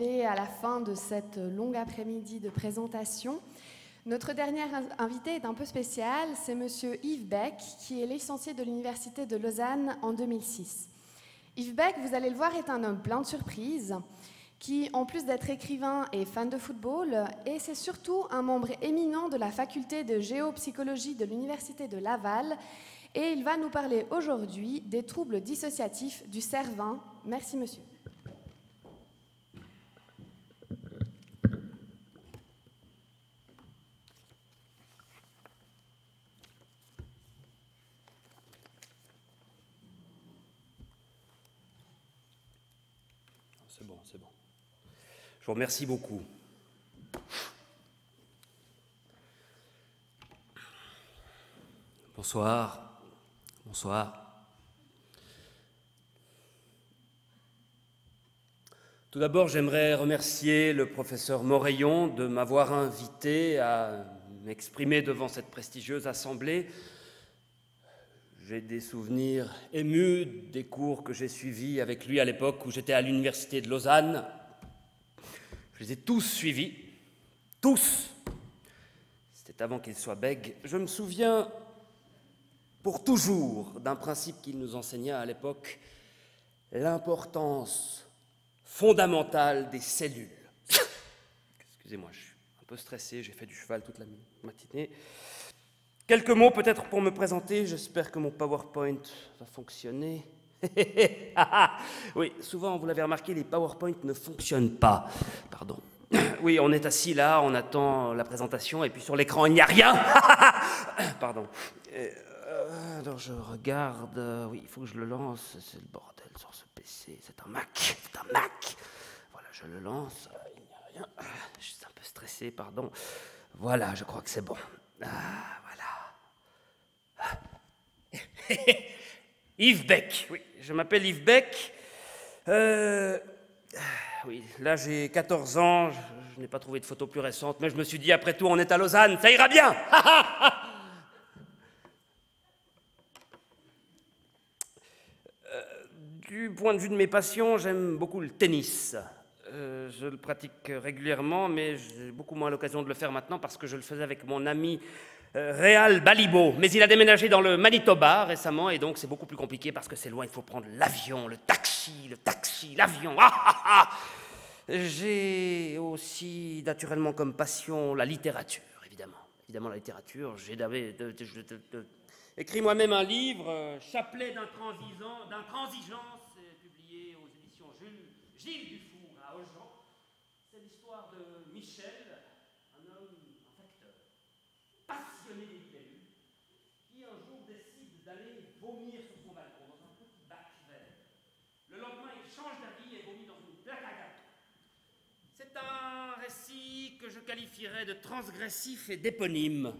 à la fin de cette longue après-midi de présentation. Notre dernier invité est un peu spécial, c'est Monsieur Yves Beck, qui est licencié de l'Université de Lausanne en 2006. Yves Beck, vous allez le voir, est un homme plein de surprises, qui, en plus d'être écrivain, est fan de football, et c'est surtout un membre éminent de la faculté de géopsychologie de l'Université de Laval, et il va nous parler aujourd'hui des troubles dissociatifs du cerveau. Merci, monsieur. C'est bon, c'est bon. Je vous remercie beaucoup. Bonsoir. Bonsoir. Tout d'abord, j'aimerais remercier le professeur Morayon de m'avoir invité à m'exprimer devant cette prestigieuse assemblée. J'ai des souvenirs émus des cours que j'ai suivis avec lui à l'époque où j'étais à l'université de Lausanne. Je les ai tous suivis, tous. C'était avant qu'il soit bègue. Je me souviens pour toujours d'un principe qu'il nous enseigna à l'époque, l'importance fondamentale des cellules. Excusez-moi, je suis un peu stressé, j'ai fait du cheval toute la matinée. Quelques mots peut-être pour me présenter, j'espère que mon PowerPoint va fonctionner. oui, souvent, vous l'avez remarqué, les PowerPoint ne fonctionnent pas. Pardon. Oui, on est assis là, on attend la présentation, et puis sur l'écran, il n'y a rien. Pardon. Euh, alors je regarde, euh, oui, il faut que je le lance, c'est le bordel sur ce PC, c'est un Mac, c'est un Mac. Voilà, je le lance, euh, il n'y a rien, je suis un peu stressé, pardon. Voilà, je crois que c'est bon. Ah, voilà. Yves Beck, oui, je m'appelle Yves Beck. oui, là j'ai 14 ans, je, n'ai pas trouvé de photo plus récente, mais je me suis dit, après tout, on est à Lausanne, ça ira bien. Du point de vue de mes passions, j'aime beaucoup le tennis. Euh, je le pratique régulièrement, mais j'ai beaucoup moins l'occasion de le faire maintenant parce que je le faisais avec mon ami euh, Réal Balibo. Mais il a déménagé dans le Manitoba récemment et donc c'est beaucoup plus compliqué parce que c'est loin, il faut prendre l'avion, le taxi, le taxi, l'avion. Ah, ah, ah. J'ai aussi naturellement comme passion la littérature, évidemment. Évidemment la littérature, j'ai écrit moi-même un livre, euh, Chapelet d'intransigeance Gilles Dufour à Aujean. C'est l'histoire de Michel, un homme, un facteur, passionné des libellules, qui un jour décide d'aller vomir sur son balcon dans un petit bac vert. Le lendemain, il change d'avis et vomit dans une plaque à gâteau. C'est un que je qualifierais de transgressif et d'éponyme.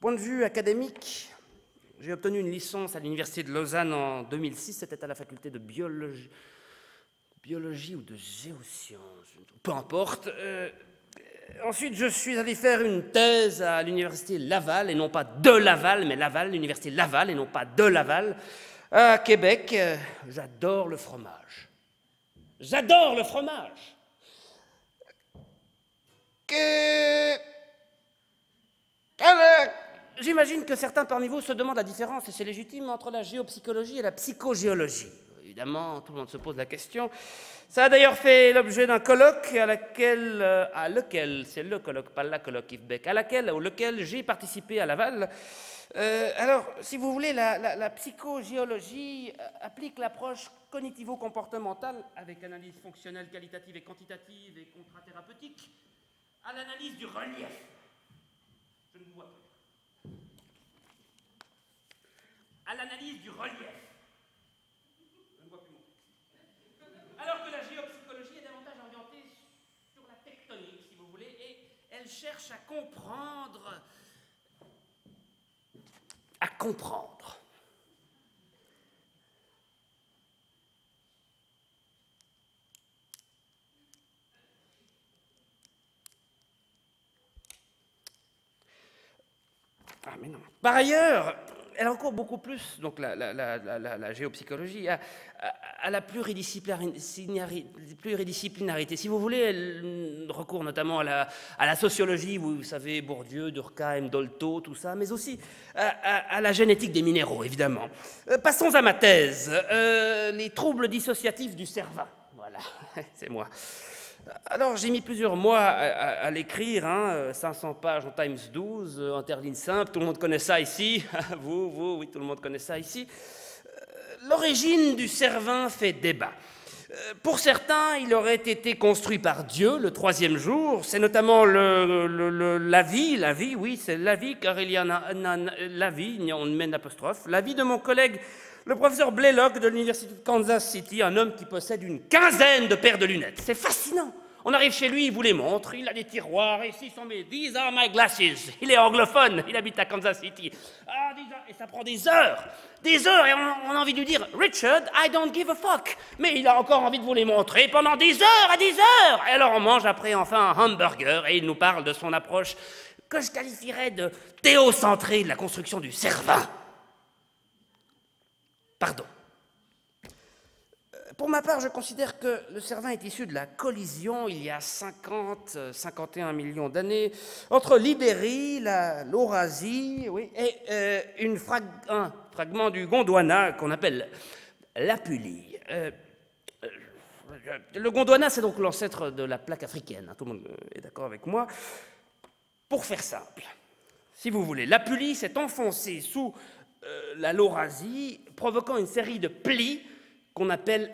Point de vue académique, j'ai obtenu une licence à l'Université de Lausanne en 2006. C'était à la faculté de biologie, biologie ou de géosciences, peu importe. Euh, ensuite, je suis allé faire une thèse à l'Université Laval, et non pas de Laval, mais Laval, l'Université Laval, et non pas de Laval, à Québec. Euh, j'adore le fromage. J'adore le fromage. Que... J'imagine que certains parmi vous se demandent la différence, et c'est légitime, entre la géopsychologie et la psychogéologie. Évidemment, tout le monde se pose la question. Ça a d'ailleurs fait l'objet d'un colloque à laquelle, euh, à lequel, c'est le colloque, pas la colloque Yves Beck, à laquelle, ou lequel j'ai participé à Laval. Euh, alors, si vous voulez, la, psychogéologie euh, applique l'approche cognitivo-comportementale avec analyse fonctionnelle, qualitative et quantitative et contrathérapeutique à l'analyse du relief. Je ne vous vois pas. à l'analyse du relief. Je ne vois plus Alors que la géopsychologie est davantage orientée sur la tectonique, si vous voulez, et elle cherche à comprendre. Ah. Par ailleurs, elle recourt beaucoup plus, donc la, géopsychologie, à la pluridisciplinari- pluridisciplinarité. Si vous voulez, elle recourt notamment à la, sociologie, vous savez, Bourdieu, Durkheim, Dolto, tout ça, mais aussi à, la génétique des minéraux, évidemment. Euh, passons à ma thèse, euh, les troubles dissociatifs du cerveau. Voilà, c'est moi. Alors, j'ai mis plusieurs mois à, l'écrire, hein, euh, 500 pages en Times 12, euh, en terline simple, tout le monde connaît ça ici, vous, vous, oui, tout le monde connaît ça ici. L'origine du Cervin fait débat. Euh, Pour certains, il aurait été construit par Dieu le troisième jour. C'est notamment la vie, la vie, oui, c'est la vie, car il y en a la vie, on met une apostrophe, la vie de mon collègue, le professeur Blaylock de l'université de Kansas City, un homme qui possède une quinzaine de paires de lunettes. C'est fascinant. On arrive chez lui, il vous les montre, il a des tiroirs, et ici sont mes These are my glasses. Il est anglophone, il habite à Kansas City. Ah, et ça prend des heures, des heures, et on, a envie de lui dire, Richard, I don't give a fuck. Mais il a encore envie de vous les montrer pendant des heures et des heures. Et alors on mange après enfin un hamburger, et il nous parle de son approche que je qualifierais de théocentrée de la construction du cervin. Pardon. Pour ma part, je considère que le Cervin est issu de la collision, il y a 50, euh, 51 millions d'années, entre l'Ibérie, l'Eurasie oui, et euh, un fragment du Gondwana qu'on appelle l'Apulie. Euh, euh, le Gondwana, c'est donc l'ancêtre de la plaque africaine, hein, tout le monde euh, est d'accord avec moi. Pour faire simple, si vous voulez, l'Apulie s'est enfoncée sous euh, la Laurasie, provoquant une série de plis qu'on appelle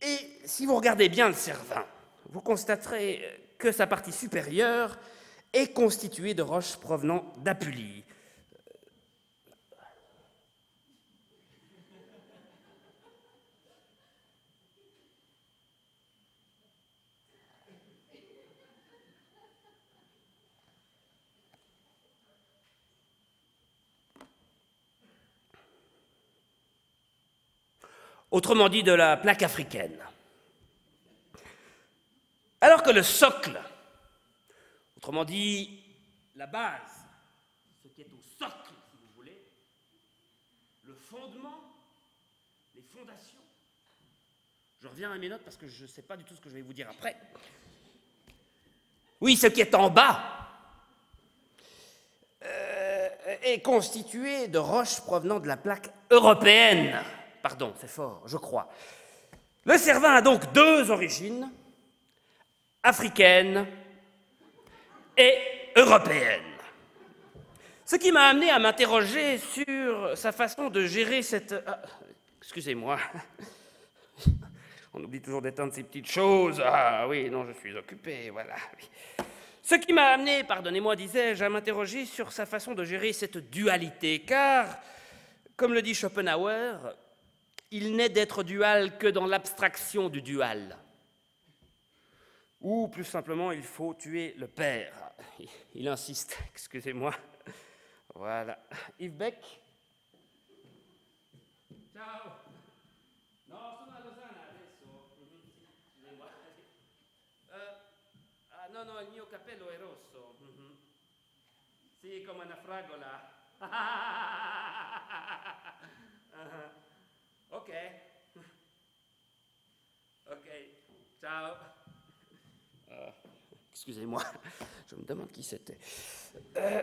Et si vous regardez bien le Cervin, vous constaterez que sa partie supérieure est constituée de roches provenant d'Apulie. Autrement dit de la plaque africaine. Alors que le socle, autrement dit la base, ce qui est au socle, si vous voulez, le fondement, les fondations, je reviens à mes notes parce que je ne sais pas du tout ce que je vais vous dire après. Oui, ce qui est en bas euh, est constitué de roches provenant de la plaque européenne. Pardon, c'est fort, je crois. Le Cervin a donc deux origines, africaine et européenne. Ce qui m'a amené à m'interroger sur sa façon de gérer cette... ah, Excusez-moi. On oublie toujours d'éteindre ces petites choses. Ah oui, non, je suis occupé, voilà. Ce qui m'a amené, pardonnez-moi, disais-je, à m'interroger sur sa façon de gérer cette dualité, car, comme le dit Schopenhauer, il n'est d'être dual que dans l'abstraction du dual. Ou plus simplement, il faut tuer le père. Il insiste, excusez-moi. Voilà. Yves Beck Ciao No, sono a Losanna adesso. Mhm, scusate. Eh, ah, no, no, il mio cappello è rosso. Mhm. Sì, come una fragola. Ok. Ok. Ciao. Euh, Excusez-moi, je me demande qui c'était. Euh,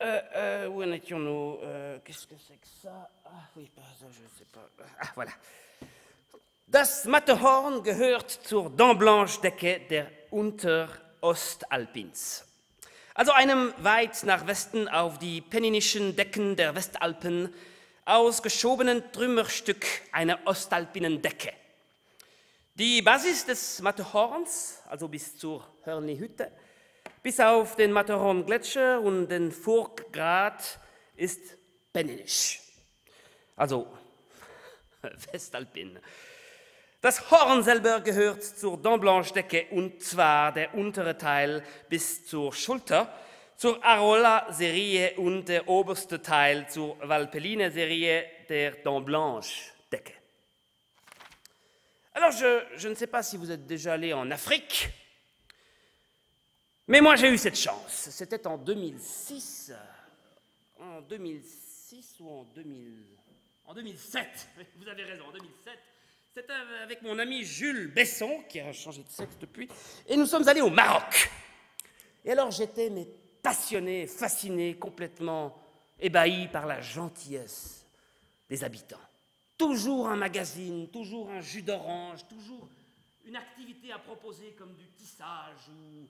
euh, où étions-nous? Qu'est-ce que c'est que ça? Ah oui, bah, ça, je ne sais pas. Ah, voilà. Das Matterhorn gehört zur Dent-Blanche-Decke der Unterostalpins. Also einem weit nach Westen auf die penninischen Decken der Westalpen ausgeschobenen Trümmerstück einer ostalpinen Decke. Die Basis des Matterhorns, also bis zur Hörnli-Hütte, bis auf den Matterhorn-Gletscher und den Furkgrat, ist penninisch. Also Westalpin. Das Horn selber gehört zur Dent Blanche-Decke und zwar der untere Teil bis zur Schulter, zur Arola-Serie und der oberste Teil zur Valpelline-Serie der Dent Blanche-Decke. Alors, je, ne sais pas si vous êtes déjà allé en Afrique. Mais moi, j'ai eu cette chance. C'était en 2006. En 2006 ou en 2000 En 2007. Vous avez raison, en 2007. C'était avec mon ami Jules Besson, qui a changé de sexe depuis. Et nous sommes allés au Maroc. Et alors, j'étais passionné, fasciné, complètement ébahi par la gentillesse des habitants. Toujours un magazine, toujours un jus d'orange, toujours une activité à proposer comme du tissage ou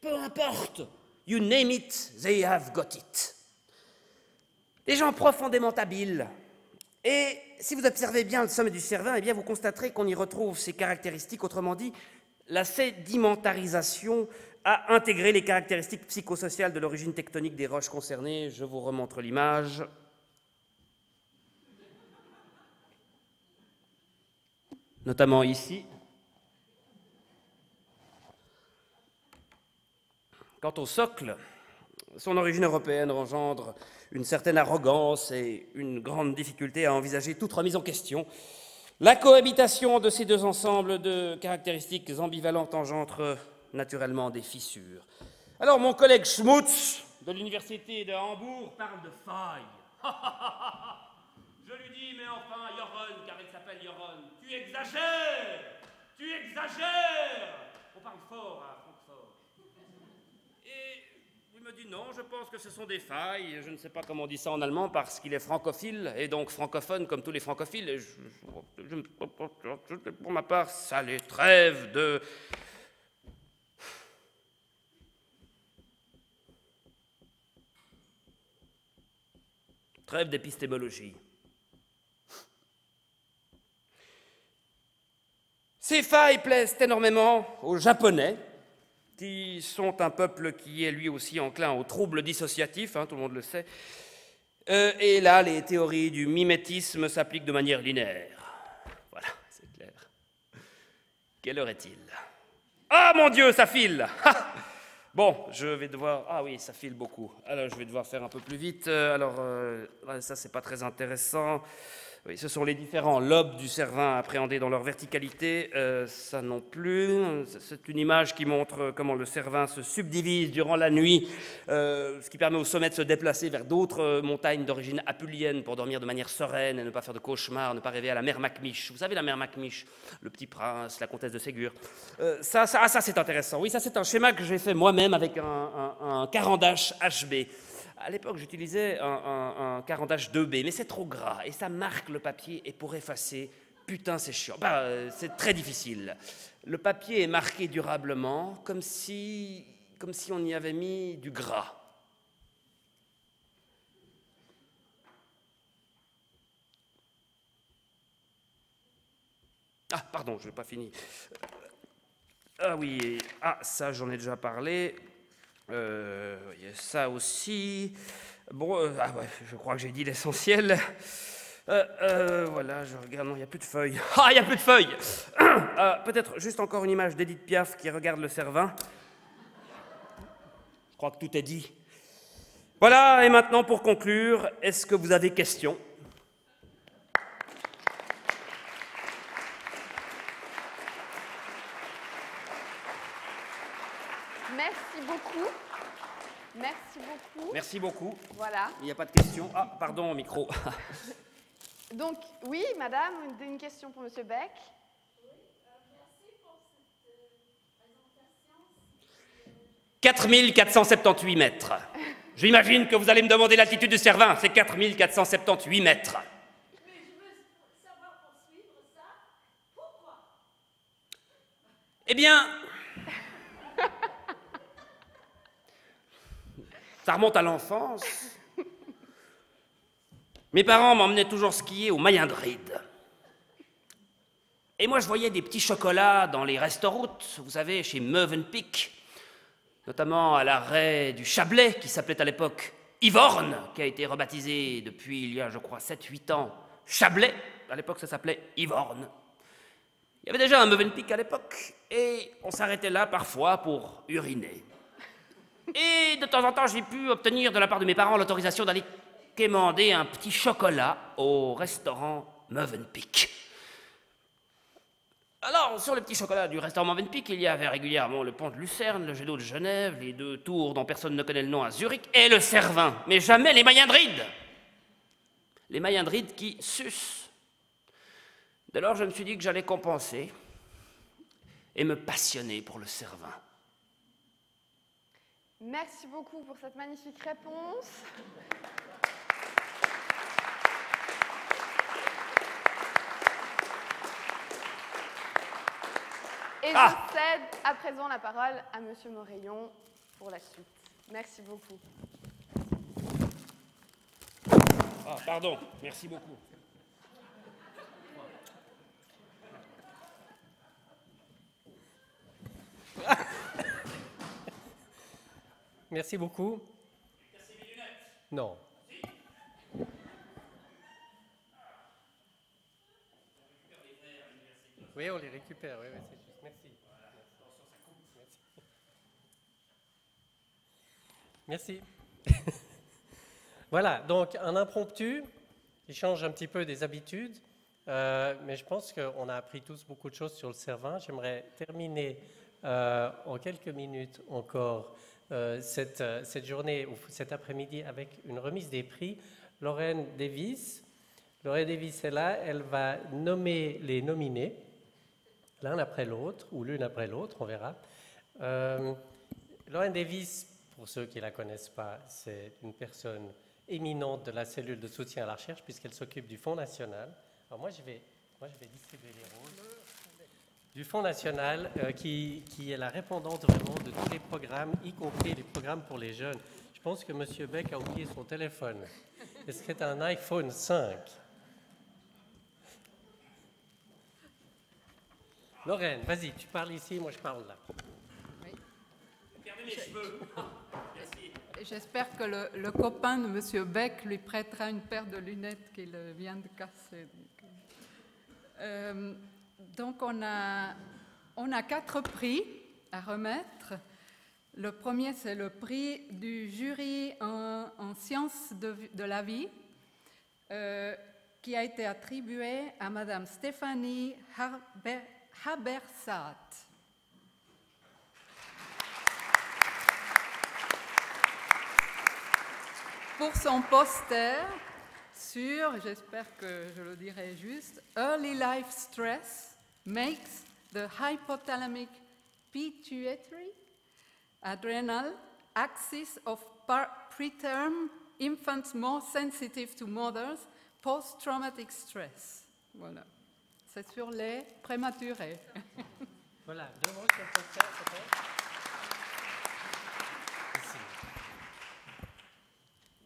peu importe. You name it, they have got it. Des gens profondément habiles. Et si vous observez bien le sommet du Cervin, eh bien vous constaterez qu'on y retrouve ces caractéristiques, autrement dit, la sédimentarisation a intégré les caractéristiques psychosociales de l'origine tectonique des roches concernées. Je vous remontre l'image. Notamment ici. Quant au socle, son origine européenne engendre une certaine arrogance et une grande difficulté à envisager toute remise en question. La cohabitation de ces deux ensembles de caractéristiques ambivalentes engendre naturellement des fissures. Alors mon collègue Schmutz de l'université de Hambourg parle de faille. Je lui dis, mais enfin, Joron, car il s'appelle Joron, tu exagères Tu exagères On parle fort Francfort. Me dit, non, je pense que ce sont des failles. Je ne sais pas comment on dit ça en allemand, parce qu'il est francophile, et donc francophone comme tous les francophiles. Et pour ma part, ça les trêve de Trêve d'épistémologie. Ces failles plaisent énormément aux Japonais, qui sont un peuple qui est lui aussi enclin aux troubles dissociatifs, hein, tout le monde le sait. Euh, et là, les théories du mimétisme s'appliquent de manière linéaire. Voilà, c'est clair. Quelle heure est-il? Ah mon Dieu, ça file Bon, je vais devoir. Ah oui, ça file beaucoup. Alors, je vais devoir faire un peu plus vite. Euh, alors, euh, ça, c'est pas très intéressant. Oui, ce sont les différents lobes du cervin appréhendés dans leur verticalité. Euh, ça non plus. C'est une image qui montre comment le cervin se subdivise durant la nuit, euh, ce qui permet au sommet de se déplacer vers d'autres euh, montagnes d'origine apulienne pour dormir de manière sereine et ne pas faire de cauchemars, ne pas rêver à la mère Macmiche. Vous savez, la mère Macmiche, le petit prince, la comtesse de Ségur. ça, ça, ah, ça c'est intéressant. Oui, ça, c'est un schéma que j'ai fait moi-même avec un, un, un HB. À l'époque, j'utilisais un, un, 2B, mais c'est trop gras et ça marque le papier et pour effacer, putain, c'est chiant. Bah, euh, c'est très difficile. Le papier est marqué durablement comme si, comme si on y avait mis du gras. Ah, pardon, je n'ai pas fini. Ah oui, ah, ça j'en ai déjà parlé. Euh, ça aussi. Bon, euh, ah ouais, je crois que j'ai dit l'essentiel. Euh, voilà, je regarde, non, il n'y a plus de feuilles. Ah, il n'y a plus de feuilles Peut-être juste encore une image d'Edith Piaf qui regarde le Cervin. Je crois que tout est dit. Voilà, et maintenant pour conclure, est-ce que vous avez questions? Merci beaucoup. Voilà. Il n'y a pas de questions. Ah, pardon, micro. Donc, oui, madame, une question pour Monsieur Beck. « 4478 mètres. J'imagine que vous allez me demander l'altitude du Cervin. C'est 4478 mètres. Mais je veux savoir poursuivre ça. Pourquoi? Eh bien, Ça remonte à l'enfance. Mes parents m'emmenaient toujours skier au Mayen-de-Ride. Et moi, je voyais des petits chocolats dans les restaurants, vous savez, chez Mövenpick, notamment à l'arrêt du Chablais, qui s'appelait à l'époque Ivorne, qui a été rebaptisé depuis il y a, je crois, 7-8 ans, Chablais. À l'époque, ça s'appelait Ivorne. Il y avait déjà un Mövenpick à l'époque, et on s'arrêtait là parfois pour uriner. Et de temps en temps, j'ai pu obtenir de la part de mes parents l'autorisation d'aller quémander un petit chocolat au restaurant Mövenpick. Alors, sur les petits chocolats du restaurant Venpic, il y avait régulièrement le pont de Lucerne, le jet d'eau de Genève, les deux tours dont personne ne connaît le nom à Zurich, et le Cervin, mais jamais les Mayendrides Les Mayendrides qui sucent. Dès lors, je me suis dit que j'allais compenser et me passionner pour le Cervin. Merci beaucoup pour cette magnifique réponse. Et Ah. je cède à présent la parole à Monsieur Moreillon pour la suite. Merci beaucoup. Ah, pardon, merci beaucoup. Merci beaucoup. Non. Oui, on les récupère, oui. Merci. Merci. Merci. voilà, donc un impromptu, il change un petit peu des habitudes, euh, mais je pense qu'on a appris tous beaucoup de choses sur le Cervin. J'aimerais terminer euh, en quelques minutes encore euh, cette, euh, cette journée, ou cet après-midi, avec une remise des prix. Lorraine Davis. Lorraine Davis est là, elle va nommer les nominés, l'un après l'autre, ou l'une après l'autre, on verra. Euh, Lorraine Davis, pour ceux qui ne la connaissent pas, c'est une personne éminente de la cellule de soutien à la recherche, puisqu'elle s'occupe du Fonds national. Alors moi, je vais, moi, je vais distribuer les rôles du Fonds national, euh, qui, qui est la répondante vraiment de tous les programmes, y compris les programmes pour les jeunes. Je pense que M. Beck a oublié son téléphone. Est-ce que c'est un iPhone 5 Lorraine, vas-y, tu parles ici, moi je parle là. J'espère que le, le copain de M. Beck lui prêtera une paire de lunettes qu'il vient de casser. Euh, donc on, a, quatre prix à remettre. Le premier, c'est le prix du jury en, en sciences de, la vie, euh, qui a été attribué à Madame Stéphanie Habersat. pour son poster sur, j'espère que je le dirai juste, Early Life Stress makes the hypothalamic pituitary adrenal axis of preterm infants more sensitive to mothers post-traumatic stress. Voilà. C'est sur les prématurés. Voilà, deux mots sur le poster, peut-être Ici.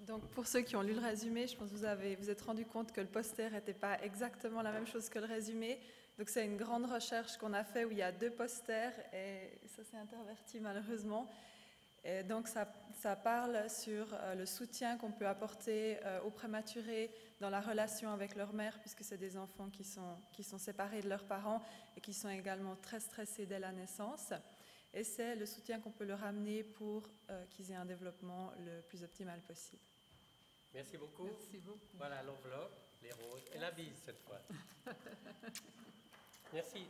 Donc pour ceux qui ont lu le résumé, je pense que vous avez vous êtes rendu compte que le poster n'était pas exactement la même chose que le résumé. Donc c'est une grande recherche qu'on a fait où il y a deux posters et ça s'est interverti malheureusement. Et donc ça, ça parle sur euh, le soutien qu'on peut apporter euh, aux prématurés dans la relation avec leur mère, puisque c'est des enfants qui sont, qui sont séparés de leurs parents et qui sont également très stressés dès la naissance. Et c'est le soutien qu'on peut leur amener pour euh, qu'ils aient un développement le plus optimal possible. Merci beaucoup. Merci beaucoup. Voilà l'enveloppe, les roses et la bise cette fois. Merci.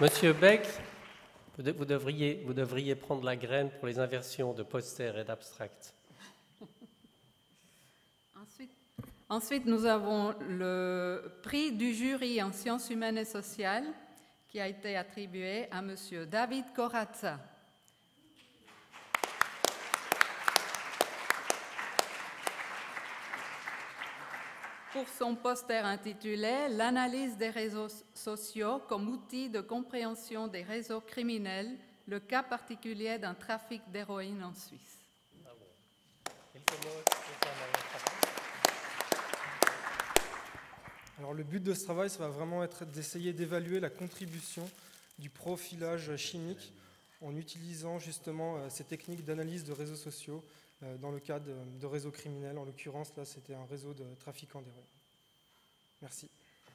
Monsieur Beck, vous, de- vous devriez, prendre la graine pour les inversions de poster et d'abstract. Ensuite, ensuite, nous avons le prix du jury en sciences humaines et sociales qui a été attribué à M. David Corazza. Pour son poster intitulé L'analyse des réseaux sociaux comme outil de compréhension des réseaux criminels, le cas particulier d'un trafic d'héroïne en Suisse. Alors le but de ce travail, ça va vraiment être d'essayer d'évaluer la contribution du profilage chimique en utilisant justement euh, ces techniques d'analyse de réseaux sociaux dans le cas de, réseaux criminels. En l'occurrence, là, c'était un réseau de trafiquants d'héroïne. Merci.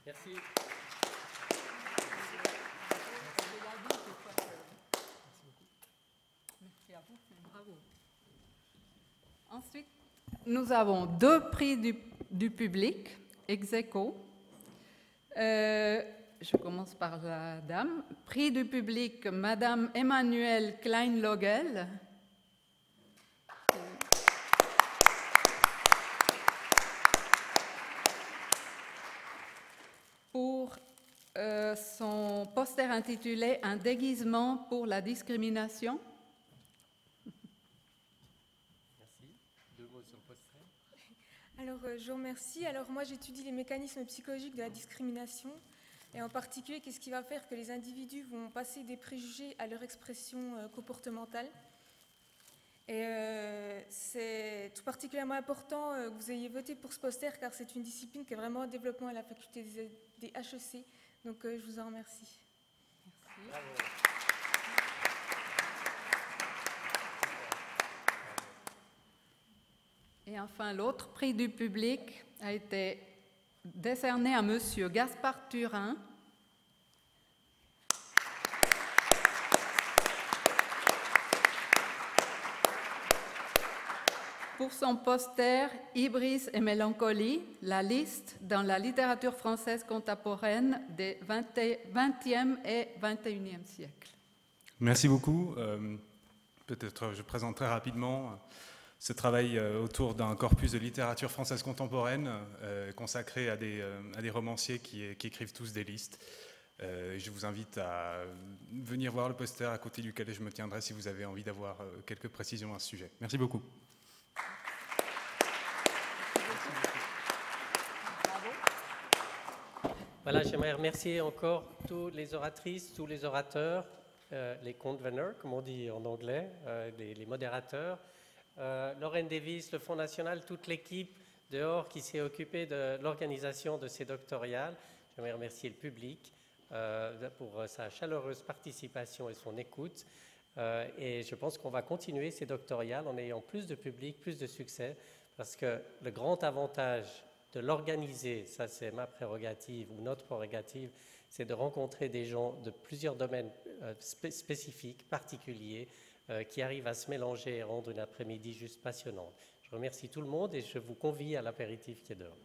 Merci. Merci à vous, bravo. Ensuite, nous avons deux prix du, du public, ex aequo. Euh, je commence par la dame. Prix du public, Madame Emmanuelle Kleinlogel. Pour euh, son poster intitulé Un déguisement pour la discrimination. Merci. Deux mots sur le poster. Alors, euh, je vous remercie. Alors, moi, j'étudie les mécanismes psychologiques de la discrimination et en particulier, qu'est-ce qui va faire que les individus vont passer des préjugés à leur expression euh, comportementale? Et euh, c'est tout particulièrement important euh, que vous ayez voté pour ce poster car c'est une discipline qui est vraiment en développement à la faculté des, des HEC. Donc, euh, je vous en remercie. Et enfin, l'autre prix du public a été décerné à Monsieur Gaspard Turin. Pour son poster Ibris et Mélancolie, la liste dans la littérature française contemporaine des 20e et 21e siècles. Merci beaucoup. Euh, Peut-être je présente très rapidement euh, ce travail euh, autour d'un corpus de littérature française contemporaine consacré à des, romanciers qui, écrivent tous des listes. Je vous invite à venir voir le poster à côté duquel je me tiendrai si vous avez envie d'avoir quelques précisions à ce sujet. Merci beaucoup. Voilà, j'aimerais remercier encore toutes les oratrices, tous les orateurs, euh, les conveners, comme on dit en anglais, euh, les, modérateurs, euh, Davis, le Fonds national, toute l'équipe dehors qui s'est occupée de l'organisation de ces doctoriales. J'aimerais remercier le public euh, pour sa chaleureuse participation et son écoute. Et je pense qu'on va continuer ces doctoriales en ayant plus de public, plus de succès, parce que le grand avantage de l'organiser, ça c'est ma prérogative ou notre prérogative, c'est de rencontrer des gens de plusieurs domaines euh, spé- spécifiques, particuliers, euh, qui arrivent à se mélanger et rendre une après-midi juste passionnante. Je remercie tout le monde et je vous convie à l'apéritif qui est dehors.